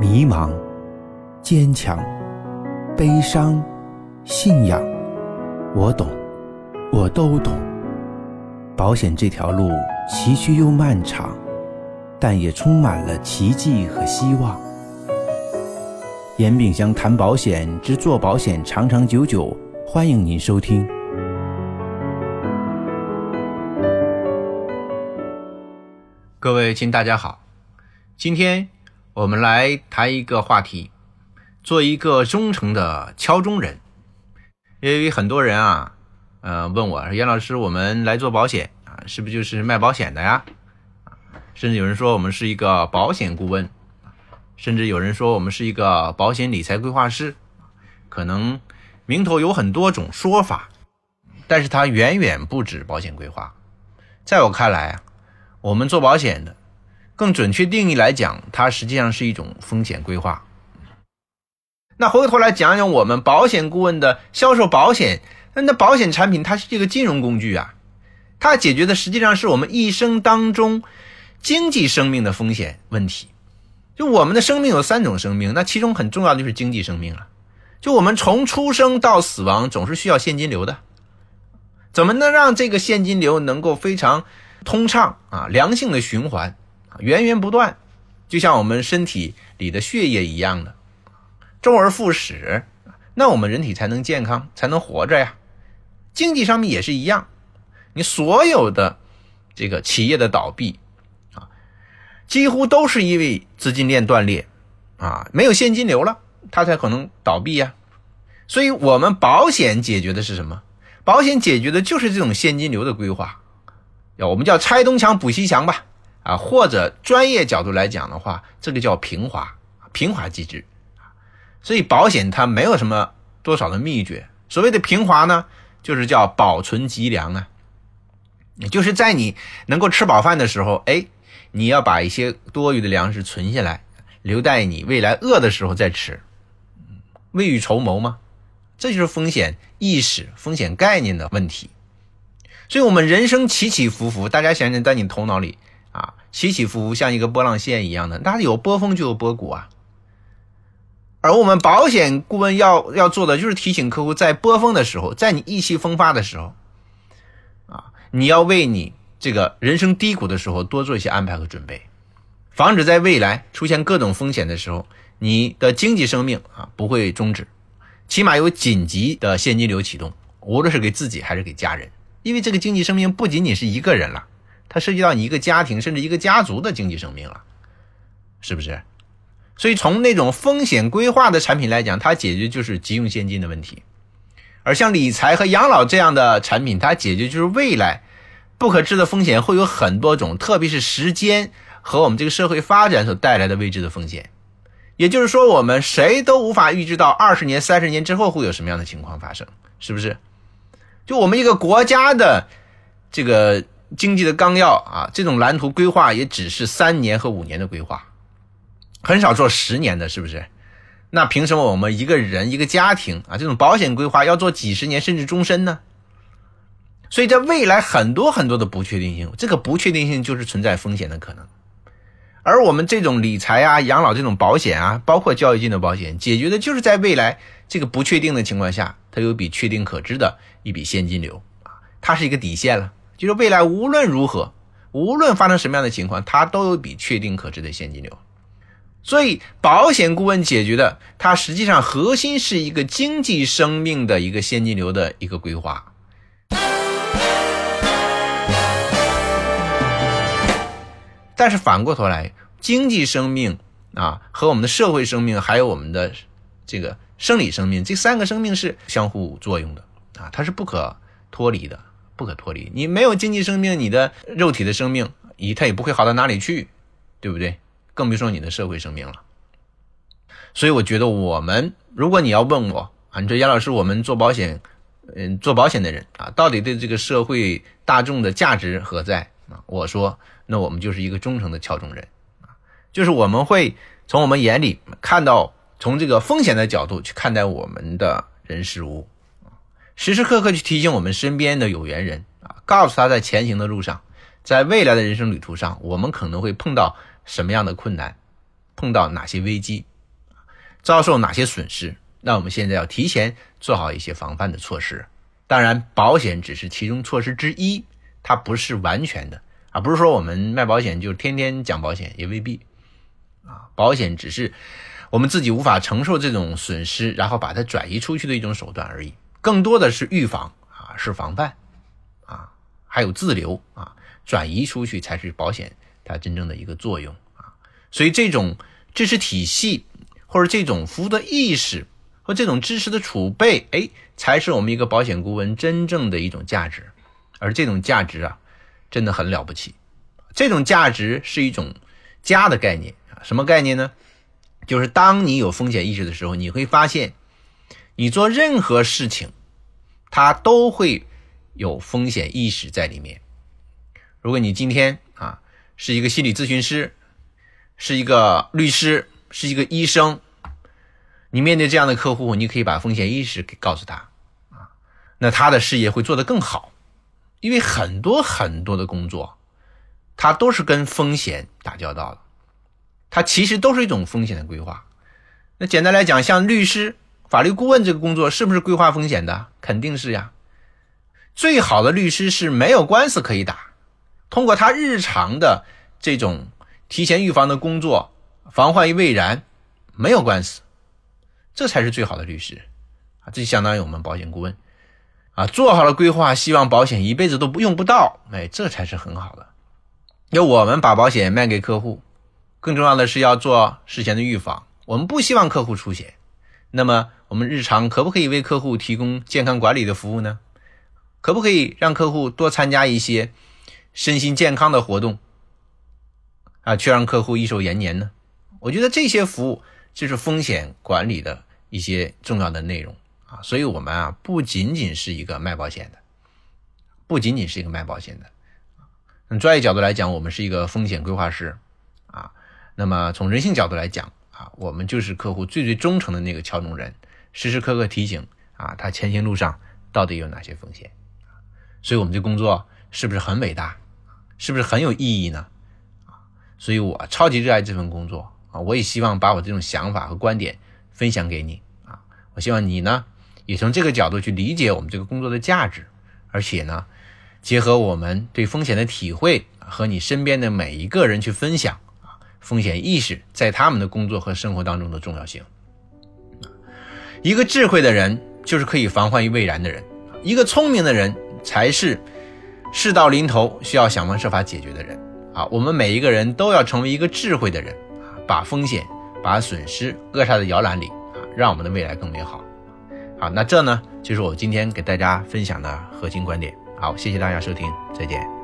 迷茫、坚强、悲伤、信仰，我懂，我都懂。保险这条路崎岖又漫长，但也充满了奇迹和希望。严炳祥谈保险之做保险长长久久，欢迎您收听。各位亲，大家好，今天我们来谈一个话题，做一个忠诚的敲钟人。因为很多人啊，呃，问我说：“严老师，我们来做保险啊，是不是就是卖保险的呀？”甚至有人说我们是一个保险顾问，甚至有人说我们是一个保险理财规划师。可能名头有很多种说法，但是它远远不止保险规划。在我看来啊。我们做保险的，更准确定义来讲，它实际上是一种风险规划。那回过头来讲讲我们保险顾问的销售保险，那那保险产品它是一个金融工具啊，它解决的实际上是我们一生当中经济生命的风险问题。就我们的生命有三种生命，那其中很重要的就是经济生命了。就我们从出生到死亡总是需要现金流的，怎么能让这个现金流能够非常？通畅啊，良性的循环，源源不断，就像我们身体里的血液一样的，周而复始，那我们人体才能健康，才能活着呀。经济上面也是一样，你所有的这个企业的倒闭啊，几乎都是因为资金链断裂啊，没有现金流了，它才可能倒闭呀。所以，我们保险解决的是什么？保险解决的就是这种现金流的规划。我们叫拆东墙补西墙吧，啊，或者专业角度来讲的话，这个叫平滑平滑机制所以保险它没有什么多少的秘诀。所谓的平滑呢，就是叫保存积粮啊，就是在你能够吃饱饭的时候，哎，你要把一些多余的粮食存下来，留待你未来饿的时候再吃，未雨绸缪吗？这就是风险意识、风险概念的问题。所以，我们人生起起伏伏，大家想想，在你头脑里啊，起起伏伏像一个波浪线一样的，那有波峰就有波谷啊。而我们保险顾问要要做的，就是提醒客户，在波峰的时候，在你意气风发的时候，啊，你要为你这个人生低谷的时候多做一些安排和准备，防止在未来出现各种风险的时候，你的经济生命啊不会终止，起码有紧急的现金流启动，无论是给自己还是给家人。因为这个经济生命不仅仅是一个人了，它涉及到你一个家庭甚至一个家族的经济生命了，是不是？所以从那种风险规划的产品来讲，它解决就是急用现金的问题；而像理财和养老这样的产品，它解决就是未来不可知的风险会有很多种，特别是时间和我们这个社会发展所带来的未知的风险。也就是说，我们谁都无法预知到二十年、三十年之后会有什么样的情况发生，是不是？就我们一个国家的这个经济的纲要啊，这种蓝图规划也只是三年和五年的规划，很少做十年的，是不是？那凭什么我们一个人一个家庭啊，这种保险规划要做几十年甚至终身呢？所以在未来很多很多的不确定性，这个不确定性就是存在风险的可能。而我们这种理财啊、养老这种保险啊，包括教育金的保险，解决的就是在未来这个不确定的情况下，它有一笔确定可知的一笔现金流啊，它是一个底线了，就是未来无论如何，无论发生什么样的情况，它都有一笔确定可知的现金流。所以，保险顾问解决的，它实际上核心是一个经济生命的一个现金流的一个规划。但是反过头来，经济生命啊和我们的社会生命，还有我们的这个生理生命，这三个生命是相互作用的啊，它是不可脱离的，不可脱离。你没有经济生命，你的肉体的生命，你它也不会好到哪里去，对不对？更别说你的社会生命了。所以我觉得，我们如果你要问我啊，你说杨老师，我们做保险，嗯，做保险的人啊，到底对这个社会大众的价值何在啊？我说。那我们就是一个忠诚的敲钟人啊，就是我们会从我们眼里看到，从这个风险的角度去看待我们的人事物时时刻刻去提醒我们身边的有缘人啊，告诉他在前行的路上，在未来的人生旅途上，我们可能会碰到什么样的困难，碰到哪些危机遭受哪些损失，那我们现在要提前做好一些防范的措施。当然，保险只是其中措施之一，它不是完全的啊，不是说我们卖保险就天天讲保险，也未必啊。保险只是我们自己无法承受这种损失，然后把它转移出去的一种手段而已。更多的是预防啊，是防范啊，还有自留啊，转移出去才是保险它真正的一个作用啊。所以这种知识体系或者这种服务的意识。和这种知识的储备，哎，才是我们一个保险顾问真正的一种价值，而这种价值啊，真的很了不起。这种价值是一种家的概念啊，什么概念呢？就是当你有风险意识的时候，你会发现，你做任何事情，它都会有风险意识在里面。如果你今天啊是一个心理咨询师，是一个律师，是一个医生。你面对这样的客户，你可以把风险意识给告诉他，啊，那他的事业会做得更好，因为很多很多的工作，它都是跟风险打交道的，它其实都是一种风险的规划。那简单来讲，像律师、法律顾问这个工作，是不是规划风险的？肯定是呀。最好的律师是没有官司可以打，通过他日常的这种提前预防的工作，防患于未然，没有官司。这才是最好的律师啊！这就相当于我们保险顾问啊，做好了规划，希望保险一辈子都不用不到，哎，这才是很好的。要我们把保险卖给客户，更重要的是要做事前的预防。我们不希望客户出险，那么我们日常可不可以为客户提供健康管理的服务呢？可不可以让客户多参加一些身心健康的活动啊，去让客户益寿延年呢？我觉得这些服务就是风险管理的。一些重要的内容啊，所以我们啊不仅仅是一个卖保险的，不仅仅是一个卖保险的，从专业角度来讲，我们是一个风险规划师啊。那么从人性角度来讲啊，我们就是客户最最忠诚的那个敲钟人，时时刻刻提醒啊他前行路上到底有哪些风险所以我们这工作是不是很伟大？是不是很有意义呢？啊，所以我超级热爱这份工作啊，我也希望把我这种想法和观点。分享给你啊！我希望你呢，也从这个角度去理解我们这个工作的价值，而且呢，结合我们对风险的体会，和你身边的每一个人去分享啊，风险意识在他们的工作和生活当中的重要性。一个智慧的人就是可以防患于未然的人，一个聪明的人才是事到临头需要想方设法解决的人啊！我们每一个人都要成为一个智慧的人，把风险。把损失扼杀在摇篮里啊，让我们的未来更美好。好，那这呢就是我今天给大家分享的核心观点。好，谢谢大家收听，再见。